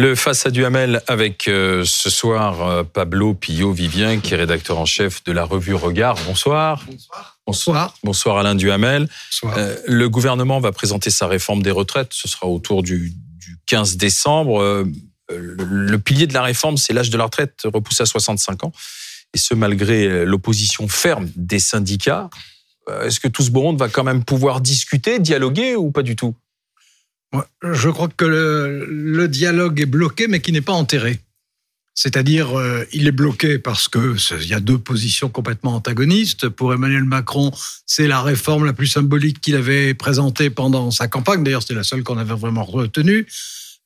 Le Face à Duhamel avec euh, ce soir euh, Pablo Pillot-Vivien, qui est rédacteur en chef de la revue Regard. Bonsoir. Bonsoir. Bonsoir. Bonsoir Alain Duhamel. Bonsoir. Euh, le gouvernement va présenter sa réforme des retraites. Ce sera autour du, du 15 décembre. Euh, le, le, pilier de la réforme, c'est l'âge de la retraite repoussé à 65 ans. Et ce, malgré l'opposition ferme des syndicats. Euh, est-ce que tout ce beau monde va quand même pouvoir discuter, dialoguer ou pas du tout? Je crois que le, dialogue est bloqué, mais qui n'est pas enterré. C'est-à-dire, euh, il est bloqué parce que il y a deux positions complètement antagonistes. Pour Emmanuel Macron, c'est la réforme la plus symbolique qu'il avait présentée pendant sa campagne. D'ailleurs, c'était la seule qu'on avait vraiment retenue.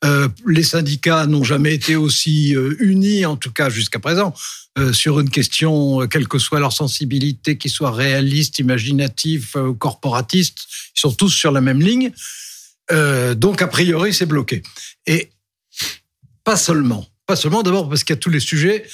Euh, les syndicats n'ont jamais été aussi euh, unis, en tout cas jusqu'à présent, euh, sur une question, quelle que soit leur sensibilité, qu'ils soient réalistes, imaginatifs, corporatistes, ils sont tous sur la même ligne. Donc, a priori, c'est bloqué. Et pas seulement. Pas seulement d'abord parce qu'il y a tous les sujets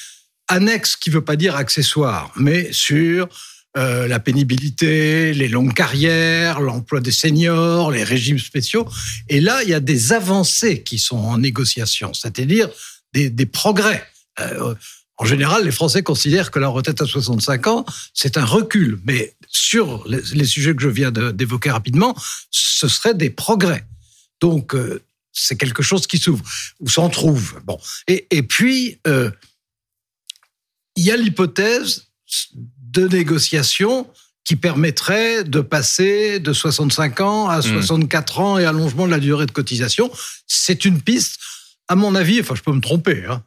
annexes, qui ne veut pas dire accessoires, mais sur euh, la pénibilité, les longues carrières, l'emploi des seniors, les régimes spéciaux. Et là, il y a des avancées qui sont en négociation, c'est-à-dire des, progrès. Euh, en général, les Français considèrent que la retraite à 65 ans, c'est un recul. Mais sur les, sujets que je viens d'évoquer rapidement, ce seraient des progrès. Donc, euh, c'est quelque chose qui s'ouvre, ou s'en trouve. Bon. Et, puis, il y a l'hypothèse de négociation qui permettrait de passer de 65 ans à 64 mmh. ans et allongement de la durée de cotisation. C'est une piste, à mon avis, enfin je peux me tromper, hein,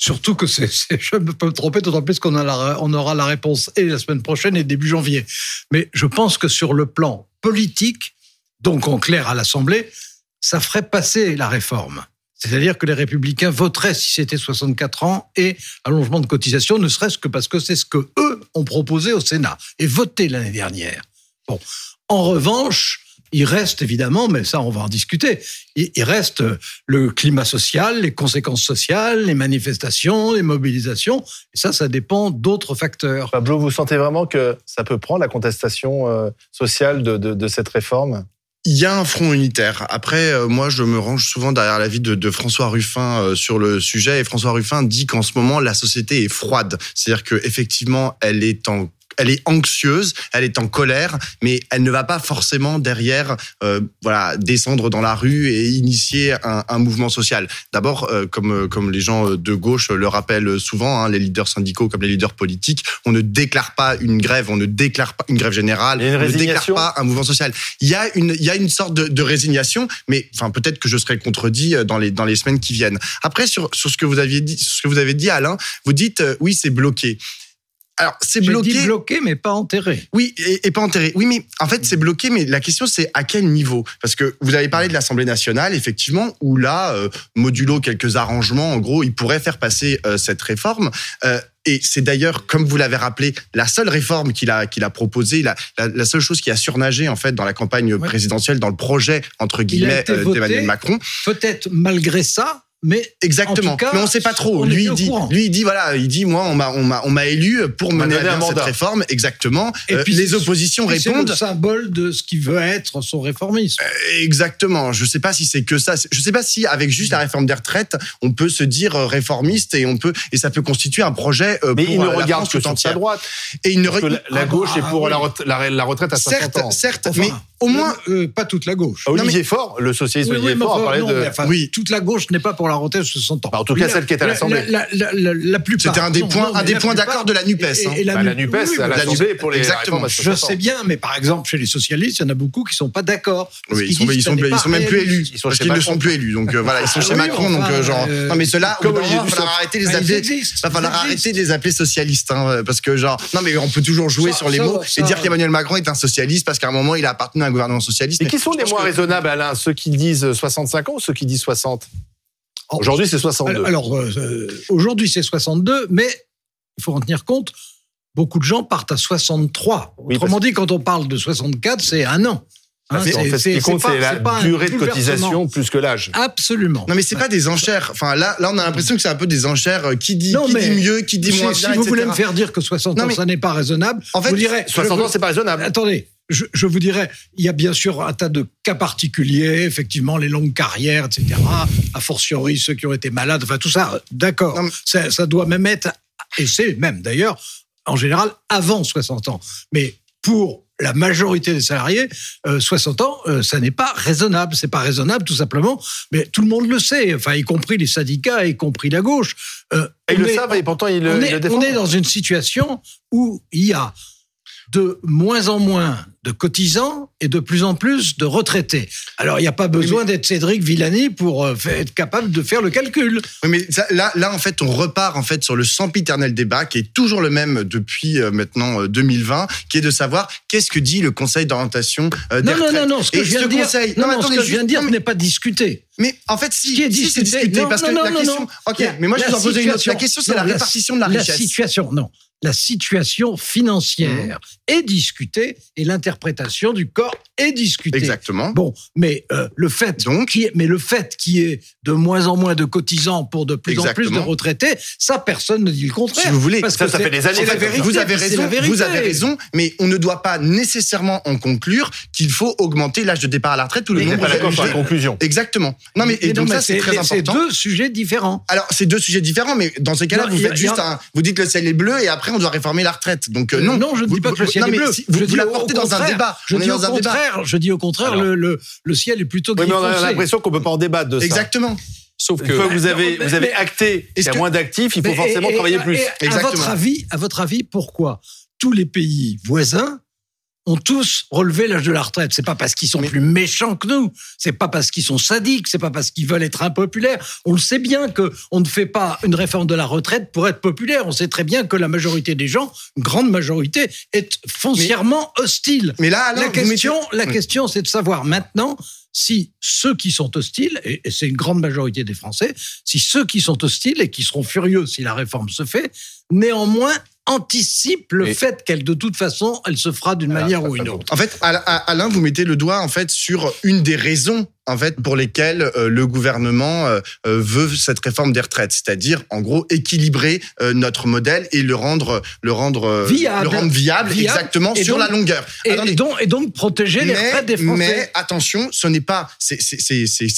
Surtout que c'est, je peux me tromper, d'autant plus qu'on on aura la réponse et la semaine prochaine et début janvier. Mais je pense que sur le plan politique, donc en clair à l'Assemblée, ça ferait passer la réforme. C'est-à-dire que les républicains voteraient si c'était 64 ans et allongement de cotisation, ne serait-ce que parce que c'est ce que eux ont proposé au Sénat et voté l'année dernière. Bon. En revanche, il reste évidemment, mais ça on va en discuter, il reste le climat social, les conséquences sociales, les manifestations, les mobilisations, et ça, ça dépend d'autres facteurs. Pablo, vous sentez vraiment que ça peut prendre la contestation euh, sociale de, de, de cette réforme? Il y a un front unitaire. Après, euh, moi, je me range souvent derrière l'avis de, de François Ruffin euh, sur le sujet. Et François Ruffin dit qu'en ce moment, la société est froide. C'est-à-dire que effectivement, elle est en elle est anxieuse, elle est en colère, mais elle ne va pas forcément derrière, euh, voilà, descendre dans la rue et initier un, un mouvement social. D'abord, euh, comme comme les gens de gauche le rappellent souvent, hein, les leaders syndicaux comme les leaders politiques, on ne déclare pas une grève, on ne déclare pas une grève générale, une on ne déclare pas un mouvement social. Il y a une il y a une sorte de, de résignation, mais enfin peut-être que je serai contredit dans les dans les semaines qui viennent. Après sur sur ce que vous aviez dit, ce que vous avez dit Alain, vous dites euh, oui c'est bloqué. Alors, c'est bloqué. Dit bloqué, mais pas enterré. Oui, et, et, pas enterré. Oui, mais en fait, c'est bloqué, mais la question, c'est à quel niveau? Parce que vous avez parlé de l'Assemblée nationale, effectivement, où là, euh, modulo quelques arrangements, en gros, il pourrait faire passer euh, cette réforme. Euh, et c'est d'ailleurs, comme vous l'avez rappelé, la seule réforme qu'il a, qu'il a proposée, la, la, la, seule chose qui a surnagé en fait dans la campagne ouais. présidentielle, dans le projet entre guillemets d'Emmanuel Macron. Peut-être malgré ça, mais exactement. Cas, mais on sait pas trop. Lui il dit, lui il dit voilà, il dit moi on m'a on m'a on m'a élu pour mener à bien cette réforme exactement. Et euh, puis les oppositions répondent. C'est le symbole de ce qui veut être son réformisme. Euh, exactement. Je sais pas si c'est que ça. Je sais pas si avec juste la réforme des retraites, on peut se dire réformiste et on peut et ça peut constituer un projet euh, mais pour il ne la regarde France que sur sa droite. Et il ne que la, la gauche ah, est pour ah, oui. la, la, retraite à 60 certes, ans. Certes, enfin, mais au moins euh, pas toute la gauche. Olivier mais... Faure, le socialiste oui, Olivier Faure, a parlé non, de. Oui, toute la gauche n'est pas pour la retraite de 60 ans. Bah, en tout cas, celle qui est à l'Assemblée. La, la, la, la, plupart. C'était un des points, un des points d'accord de la Nupes. Hein. et la, bah, Nupes, oui, à l'Assemblée pour les Exactement. Je sais bien, mais par exemple, chez les socialistes, il y en a beaucoup qui sont pas d'accord. Oui, ils sont, ils sont, ils sont même plus élus. Ils parce qu'ils ne sont plus élus. Donc voilà, ils sont chez Macron. Donc genre, non mais ceux-là, il va falloir arrêter les appeler. Il va falloir arrêter de les appeler socialistes, parce que genre, non mais on peut toujours jouer sur les mots et dire qu'Emmanuel Macron est un socialiste parce qu'à un moment il a appartenu à un gouvernement socialiste. Et qui sont les moins raisonnables, Alain Ceux qui disent 65 ans ou ceux qui disent 60 Aujourd'hui, c'est 62. Alors, euh, aujourd'hui, c'est 62, mais il faut en tenir compte. Beaucoup de gens partent à 63. Oui, Autrement dit, quand on parle de 64, c'est un an. Hein, en fait, ce qui compte, c'est la durée de cotisation plus que l'âge. Absolument. Non mais c'est pas des enchères. Enfin là, là on a l'impression que c'est un peu des enchères. euh, Qui dit, Non, qui mais dit mieux, qui dit moins si bien, vous voulez me faire dire que 60 Non, ans, mais- ça n'est pas raisonnable, En fait, je vous dirais... 60 je- ans, c'est pas raisonnable. Attendez, je, je vous dirais, il y a bien sûr un tas de cas particuliers, effectivement, les longues carrières, etc. A fortiori, ceux qui ont été malades, enfin tout ça, d'accord. Ça, ça doit même être, et c'est même d'ailleurs, en général, avant 60 ans. Mais pour la majorité des salariés, euh, 60 ans, euh, ça n'est pas raisonnable. C'est pas raisonnable, tout simplement. Mais tout le monde le sait, enfin, y compris les syndicats, y compris la gauche. Euh, Et ils le est- savent et pourtant ils le, on ils on est dans une situation où il y a de moins en moins de cotisants et de plus en plus de retraités. Alors, il n'y a pas besoin d'être Cédric Villani pour euh, être capable de faire le calcul. Oui, mais ça- là, là, en fait, on repart en fait sur le sempiternel débat qui est toujours le même depuis euh, maintenant euh, 2020, qui est de savoir qu'est-ce que dit le Conseil d'orientation euh, des Non, non, retraites. non, non, ce que je viens dire, conseil, non, non, ce attendez, que je viens de dire non, n'est pas discuté. Mais en fait, si, qui est si c'est discuté. Non, parce non, que non, la non, question. non. Ok, La- mais moi je la vous en poser une autre. La question, c'est non, la répartition de la La richesse. situation, non. La situation financière est discutée et l'interprétation du corps est discutée. Exactement. Bon, mais euh, le fait Donc- qui est, mais le fait de moins en moins de cotisants pour de plus en plus de retraités, ça personne ne dit le contraire. Si vous voulez, Parce ça, que ça c'est- fait des années c'est la vérité. Vous avez c'est raison, vous avez raison, mais on ne doit pas nécessairement en conclure qu'il faut augmenter l'âge de départ à la retraite ou le nombre pas d'accord sur la conclusion. Exactement. Non mais, et donc ça c'est très C'est important. deux sujets différents. Alors, c'est deux sujets différents, mais dans ces cas-là, vous faites juste un. Vous dites le ciel est bleu et après on doit réformer la retraite. Donc, euh, non. non, je ne dis pas que le ciel non, est bleu. si- vous je vous dis au l'apportez dans un débat. Je On dis au débat. contraire, je dis au contraire, Alors. le, le, le ciel est plutôt Oui, gris mais on a l'impression qu'on peut pas en débattre de ça. Exactement. Sauf Une que fois que vous avez, vous avez acté qu'il y a moins d'actifs, il faut forcément travailler plus. à votre avis, à votre avis, pourquoi tous les pays voisins ont tous relevé l'âge de la retraite C'est pas parce qu'ils sont Mais- plus méchants que nous, c'est pas parce qu'ils sont sadiques, c'est pas parce qu'ils veulent être impopulaires. On le sait bien que on ne fait pas une réforme de la retraite pour être populaire. On sait très bien que la majorité des gens, une grande majorité, est foncièrement hostile. Mais là, La question, mettez- la question, c'est de savoir maintenant si ceux qui sont hostiles, et c'est une grande majorité des Français, si ceux qui sont hostiles et qui seront furieux si la réforme se fait, néanmoins anticipent le Et- fait qu'elle, de toute façon, elle se fera d'une manière ou une autre. En fait, Al- Al- Alain, vous mettez le doigt en fait sur une des raisons en fait pour lesquelles euh, le gouvernement euh, euh, veut cette réforme des retraites, c'est-à-dire en gros équilibrer euh, notre modèle et le rendre le rendre Viable. le rendre viable, Viable. exactement sur donc- la longueur. Et, donc, et donc protéger les retraites des Français. mais attention, ce n'est pas, c'est-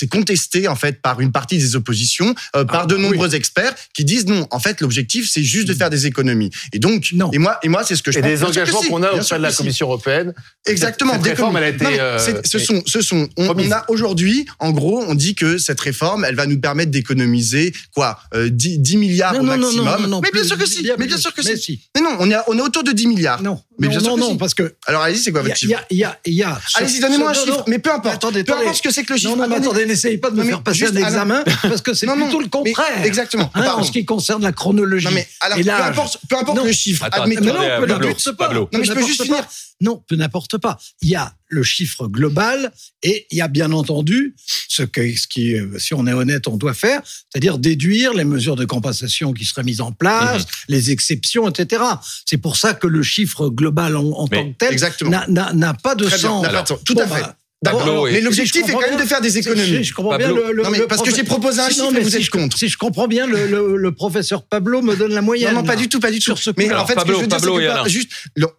contesté en fait par une partie des oppositions, euh, par Ah, de oui. nombreux experts qui disent non. En fait, l'objectif c'est juste de faire des économies. Et donc, Non. et moi, et moi, c'est ce que je Et pense. des engagements qu'on a auprès sûr de la si. Commission européenne. Exactement. Cette des réforme, elle a été, Non, mais euh, ce mais- sont, ce sont. On a aujourd'hui, en gros, on dit que cette réforme, elle va nous permettre d'économiser quoi, euh, 10, 10 milliards Non, au non, non, maximum. non, non, non, mais bien sûr que si. Mais bien sûr que mais si. si. Mais non, on est, à- on est autour de 10 milliards. Non, Mais non, bien sûr non, que non, si. parce que Alors allez-y, c'est quoi votre a, chiffre il y a, y a. Allez-y, donnez-moi un chiffre. non. Mais peu importe. Attendez, peu importe ce que c'est que le chiffre. Non, non, mais Attendez. n'essayez pas de me faire passer juste, un examen, parce que c'est Non, non, plutôt le contraire. exactement. Hein, en ce qui concerne la chronologie. Non mais alors, et peu importe, peu importe Non. le chiffre. Admettons. Non, mais je Peu peux juste pas. Non, peu n'importe pas. Il y a le chiffre global et il y a bien entendu ce, que, ce qui, euh, si on est honnête, on doit faire, c'est-à-dire déduire les mesures de compensation qui seraient mises en place, Mhm. les exceptions, etc. C'est pour ça que le chiffre global en, tant que tel pas de bien, n'a pas de sens. Tout à fait. bah, Et- Mais l'objectif je est quand même de faire des économies. Si je comprends Pablo. bien le, le- Non, mais le parce que j'ai proposé un Si, chiffre non, et mais vous si êtes je- contre. Si je comprends bien, le, le- professeur Pablo me donne la moyenne. Non, non, pas du tout, pas du tout. Sur ce Mais en fait, Pablo, ce que je veux dire, Pablo c'est que Alain. pas- juste,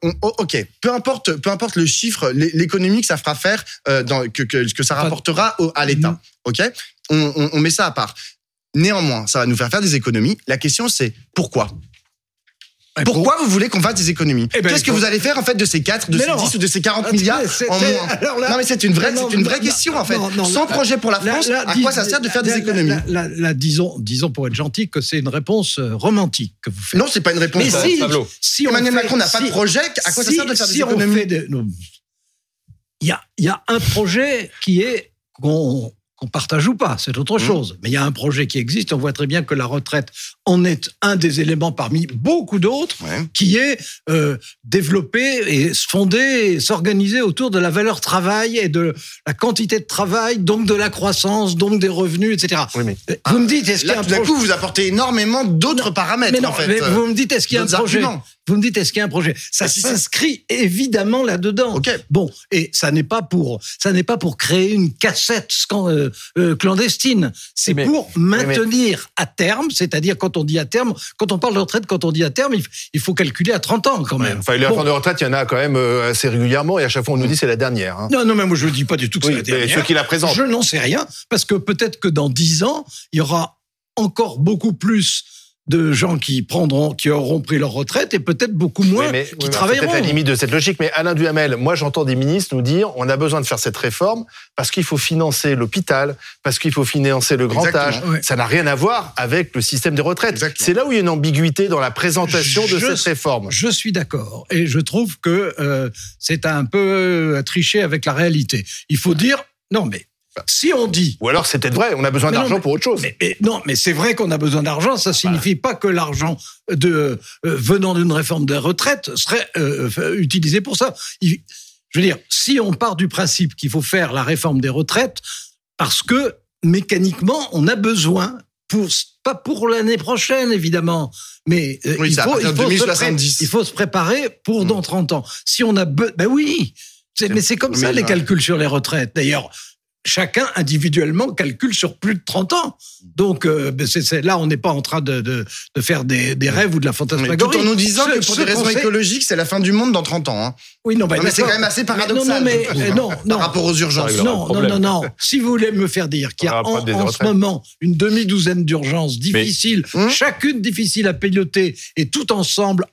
on- oh, ok, peu importe, peu importe le chiffre, l'é- l'économie que ça fera faire, euh, dans, que, que, que ça rapportera au- à l'État. Ok, on, on, on met ça à part. Néanmoins, ça va nous faire faire des économies. La question, c'est pourquoi? Et pour- Pourquoi vous voulez qu'on fasse des économies Eh ben, Qu'est-ce que pour- vous allez faire en fait de ces 4, de Mais ces non. 10 ou de ces 40 Attendez, milliards en moins alors là- Non mais c'est une vraie, c'est une vraie question en fait. non, non, Sans là- projet pour la France, à quoi ça sert de faire des économies là- disons, disons pour être gentil que c'est une réponse euh, romantique que vous faites. Non, c'est pas une réponse. Mais si, si Emmanuel Macron n'a pas de projet, à quoi ça sert de faire des économies. Il y a, il y a un projet qui est qu'on qu'on partage ou pas, c'est autre chose. Mais il y a un projet qui existe. On voit très bien que la retraite en est un des éléments parmi beaucoup d'autres Ouais. qui est euh, développé et se fonder et s'organiser autour de la valeur travail et de la quantité de travail, donc de la croissance, donc des revenus, etc. Oui, mais Euh, Vous me dites, est-ce qu'il y a un projet coup, vous apportez énormément d'autres paramètres, mais non, en fait. mais vous me dites, est-ce qu'il y a un projet arguments. Vous me dites, est-ce qu'il y a un projet Ça si, si. s'inscrit évidemment là-dedans. Bon, et ça n'est pas pour, ça n'est pas pour créer une cassette euh, euh, clandestine. C'est Mais- pour maintenir à terme, c'est-à-dire quand on dit à terme, quand on parle de retraite, quand on dit à terme, il, il faut calculer à 30 ans quand même. Enfin, les Bon. de retraite, il y en a quand même euh, assez régulièrement et à chaque fois on nous dit c'est la dernière. hein. Non, non, mais moi je ne dis pas du tout que Oui, c'est la dernière. ceux qui la présentent. Je n'en sais rien, parce que peut-être que dans dix ans, il y aura encore beaucoup plus de gens qui prendront, qui auront pris leur retraite et peut-être beaucoup moins Oui, mais- qui oui, mais C'est travailleront. peut-être la limite de cette logique. Mais Alain Duhamel, moi j'entends des ministres nous dire on a besoin de faire cette réforme parce qu'il faut financer l'hôpital, parce qu'il faut financer le grand Exactement, âge. Ça n'a rien à voir avec le système des retraites. Exactement. C'est là où il y a une ambiguïté dans la présentation de cette réforme. Je suis d'accord et je trouve que euh, c'est un peu euh, tricher avec la réalité. Il faut dire non, mais si on dit Ou alors c'est peut-être vrai, on a besoin d'argent pour autre chose. Mais, mais non, mais c'est vrai qu'on a besoin d'argent. Ça signifie pas que l'argent de euh, venant d'une réforme des retraites serait euh, euh, utilisé pour ça. Il- je veux dire, si on part du principe qu'il faut faire la réforme des retraites parce que mécaniquement on a besoin pour pas pour l'année prochaine évidemment, mais euh, Oui, il, faut, il, se 2070. pré- il faut se préparer pour dans 30 ans. Si on a be- ben oui, mais c'est comme ça les calculs sur les retraites. D'ailleurs, chacun individuellement calcule sur plus de 30 ans. Donc euh, ben, c'est, là, on n'est pas en train de, de, de faire des, des rêves ou de la Mais fantasmagorie. tout en nous disant Ce- que pour des raisons écologiques, c'est la fin du monde dans 30 ans. hein. Oui, non, Non, mais c'est quand même assez Mais paradoxal. Non, non, mais trouve, euh, hein, non, non. Par rapport aux urgences. Non, non, non, non. Si vous voulez me faire dire qu'il y a en, ce moment une demi-douzaine d'urgences difficiles, Hum. chacune difficile à piloter et tout ensemble,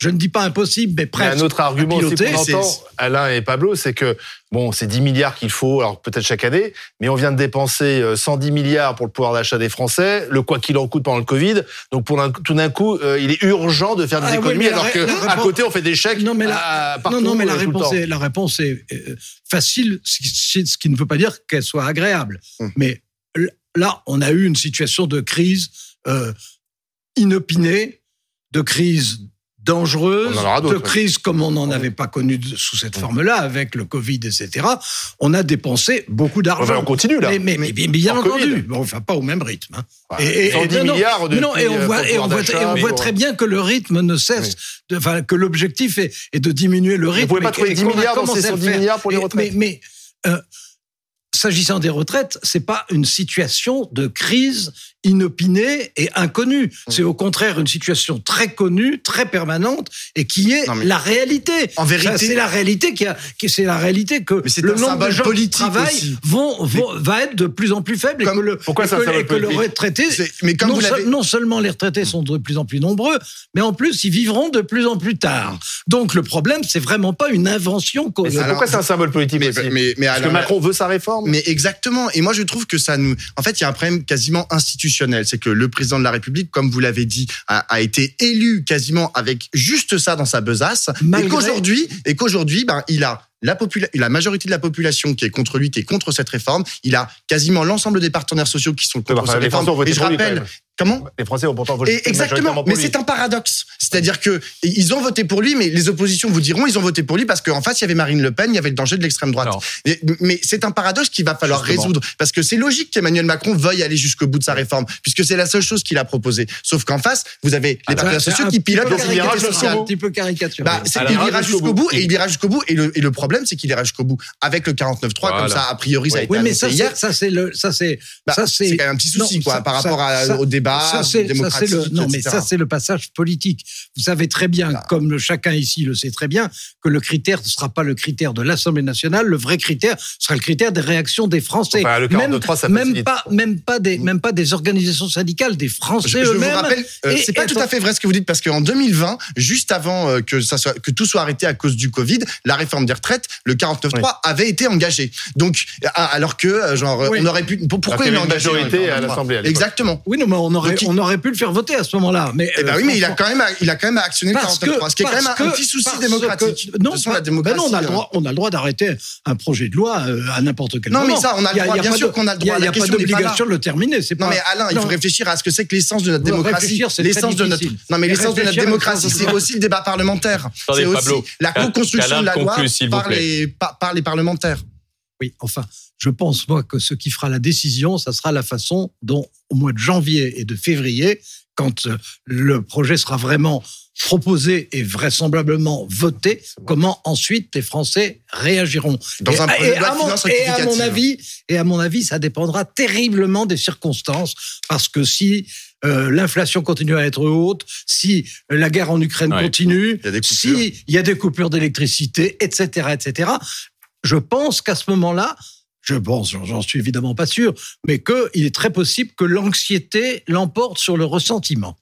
je ne dis pas impossible, mais Il y a presque. un autre argument aussi piloter, qu'on c'est- entend, Alain et Pablo, c'est que bon, c'est 10 milliards qu'il faut, alors peut-être chaque année, mais on vient de dépenser euh, 110 milliards pour le pouvoir d'achat des Français, le quoi qu'il en coûte pendant le Covid. Donc pour un- tout d'un coup, euh, il est urgent de faire des Ah économies, alors ré- que la à réponse- côté on fait des chèques Non, mais la- à- partout, non, non, mais la euh, réponse est, la réponse est euh, facile, ce qui- ne veut pas dire qu'elle soit agréable. Hum. Mais là, on a eu une situation de crise euh, inopinée, de crise dangereuse, en de oui. crise comme on n'en avait pas connu sous cette forme-là, avec le Covid, etc. On a dépensé beaucoup d'argent. Enfin, on continue là. Mais, mais- mais bien, bien Hors entendu. Bon, enfin pas au même rythme. hein. Et- et- 110 non, non, milliards mais non, et on euh, voit, et on voit, et on voit très bien que le rythme ne cesse, de- enfin que l'objectif est, est de diminuer le rythme. pouvez pas trouver et 10 qu'on a milliards dans ces à le 110 faire. milliards pour les Et- retraites. Mais, mais, euh, s'agissant des retraites, c'est pas une situation de crise inopinée et inconnue. Mmh. C'est au contraire une situation très connue, très permanente et qui est mais- la réalité. En vérité- Ça, c'est la réalité qui a, qui c'est la réalité que le nombre de gens politique qui travaillent vont, vont- va être de plus en plus faible et Comme- que le, Pourquoi et un que- et que le retraité Mais comme non, vous seul- non seulement les retraités sont de plus en plus nombreux, mais en plus ils vivront de plus en plus tard. Donc le problème, c'est vraiment pas une invention. Mais Alors, pourquoi c'est un symbole politique Mais, aussi mais, mais Parce que alors- Macron veut sa réforme. Mais exactement. Et moi, je trouve que ça nous. En fait, il y a un problème quasiment institutionnel. C'est que le président de la République, comme vous l'avez dit, a, a été élu quasiment avec juste ça dans sa besace. Malgré- Et qu'aujourd'hui, et qu'aujourd'hui, ben, il a la, majorité de la population qui est contre lui, qui est contre cette réforme. Il a quasiment l'ensemble des partenaires sociaux qui sont contre Enfin, cette réforme. Et je rappelle. Comment Les Français ont pourtant voté et exactement, pour mais c'est un paradoxe. C'est-à-dire que ils ont voté pour lui, mais les oppositions vous diront ils ont voté pour lui parce qu'en face il y avait Marine Le Pen, il y avait le danger de l'extrême droite. Mais, c'est un paradoxe qu'il va falloir Justement. résoudre parce que c'est logique qu'Emmanuel Macron veuille aller jusqu'au bout de sa réforme puisque c'est la seule chose qu'il a proposée. Sauf qu'en face vous avez les Ah, partenaires sociaux qui pilotent jusqu'au sociale. un petit peu caricatural. Bah, il il ira jusqu'au bout. et il ira jusqu'au bout et le, et le problème c'est qu'il ira jusqu'au bout avec le 49.3 comme Voilà. ça a priori ça a Oui, été oui, mais ça, hier. ça, c'est le, ça, c'est, Bah, ça, c'est quand même un petit souci quoi par rapport au débat ça, c'est, ça, c'est démocratique. le, non, mais ça, c'est le passage politique. Vous savez très bien, Bah. comme le, chacun ici le sait très bien, que le critère ne sera pas le critère de l'Assemblée nationale. Le vrai critère sera le critère des réactions des Français. Enfin, le même, 49.3, ça même facilite. pas, même pas des, même pas des organisations syndicales, des Français Je, je vous eux-mêmes. rappelle, euh, Et- c'est pas et tout à fait vrai ce que vous dites parce qu'en 2020, juste avant euh, que ça soit que tout soit arrêté à cause du Covid, la réforme des retraites, le 49.3 avait été engagé. Donc alors que euh, genre Oui. on aurait pu pour- pourquoi y il avait est une majorité à 49.3? l'Assemblée à. Exactement. Oui, non, mais on on aurait, on pu le faire voter à ce moment-là. Mais, Eh ben euh, oui, mais il a quand même, il a quand même actionné le parce 49.3, ce qui est quand même parce un, que- petit souci démocratique. que- non, pas- la démocratie. ben non, on a le euh, droit, on a le droit d'arrêter un projet de loi euh, à n'importe quel Non, moment. mais ça, on a le droit, bien sûr qu'on a le droit. il y a pas d'obligation de le terminer. C'est Non pas. mais Alain, il non. faut réfléchir à ce que c'est que l'essence de notre Non, démocratie. L'essence de notre non mais l'essence de notre démocratie, c'est aussi le débat parlementaire. C'est aussi la co-construction de la loi par les parlementaires. Oui, enfin, je pense, moi, que ce qui fera la décision, ça sera la façon dont, au mois de janvier et de février, quand euh, le projet sera vraiment proposé et vraisemblablement voté, comment ensuite les Français réagiront. Dans et, un projet et de loi à mon, et à mon avis, et à mon avis, ça dépendra terriblement des circonstances, parce que si euh, l'inflation continue à être haute, si la guerre en Ukraine Ouais. continue, Il y a des coupures. si il y a des coupures d'électricité, etc., etc. Je pense qu'à ce moment-là, je pense, j'en- suis évidemment pas sûr, mais qu'il est très possible que l'anxiété l'emporte sur le ressentiment.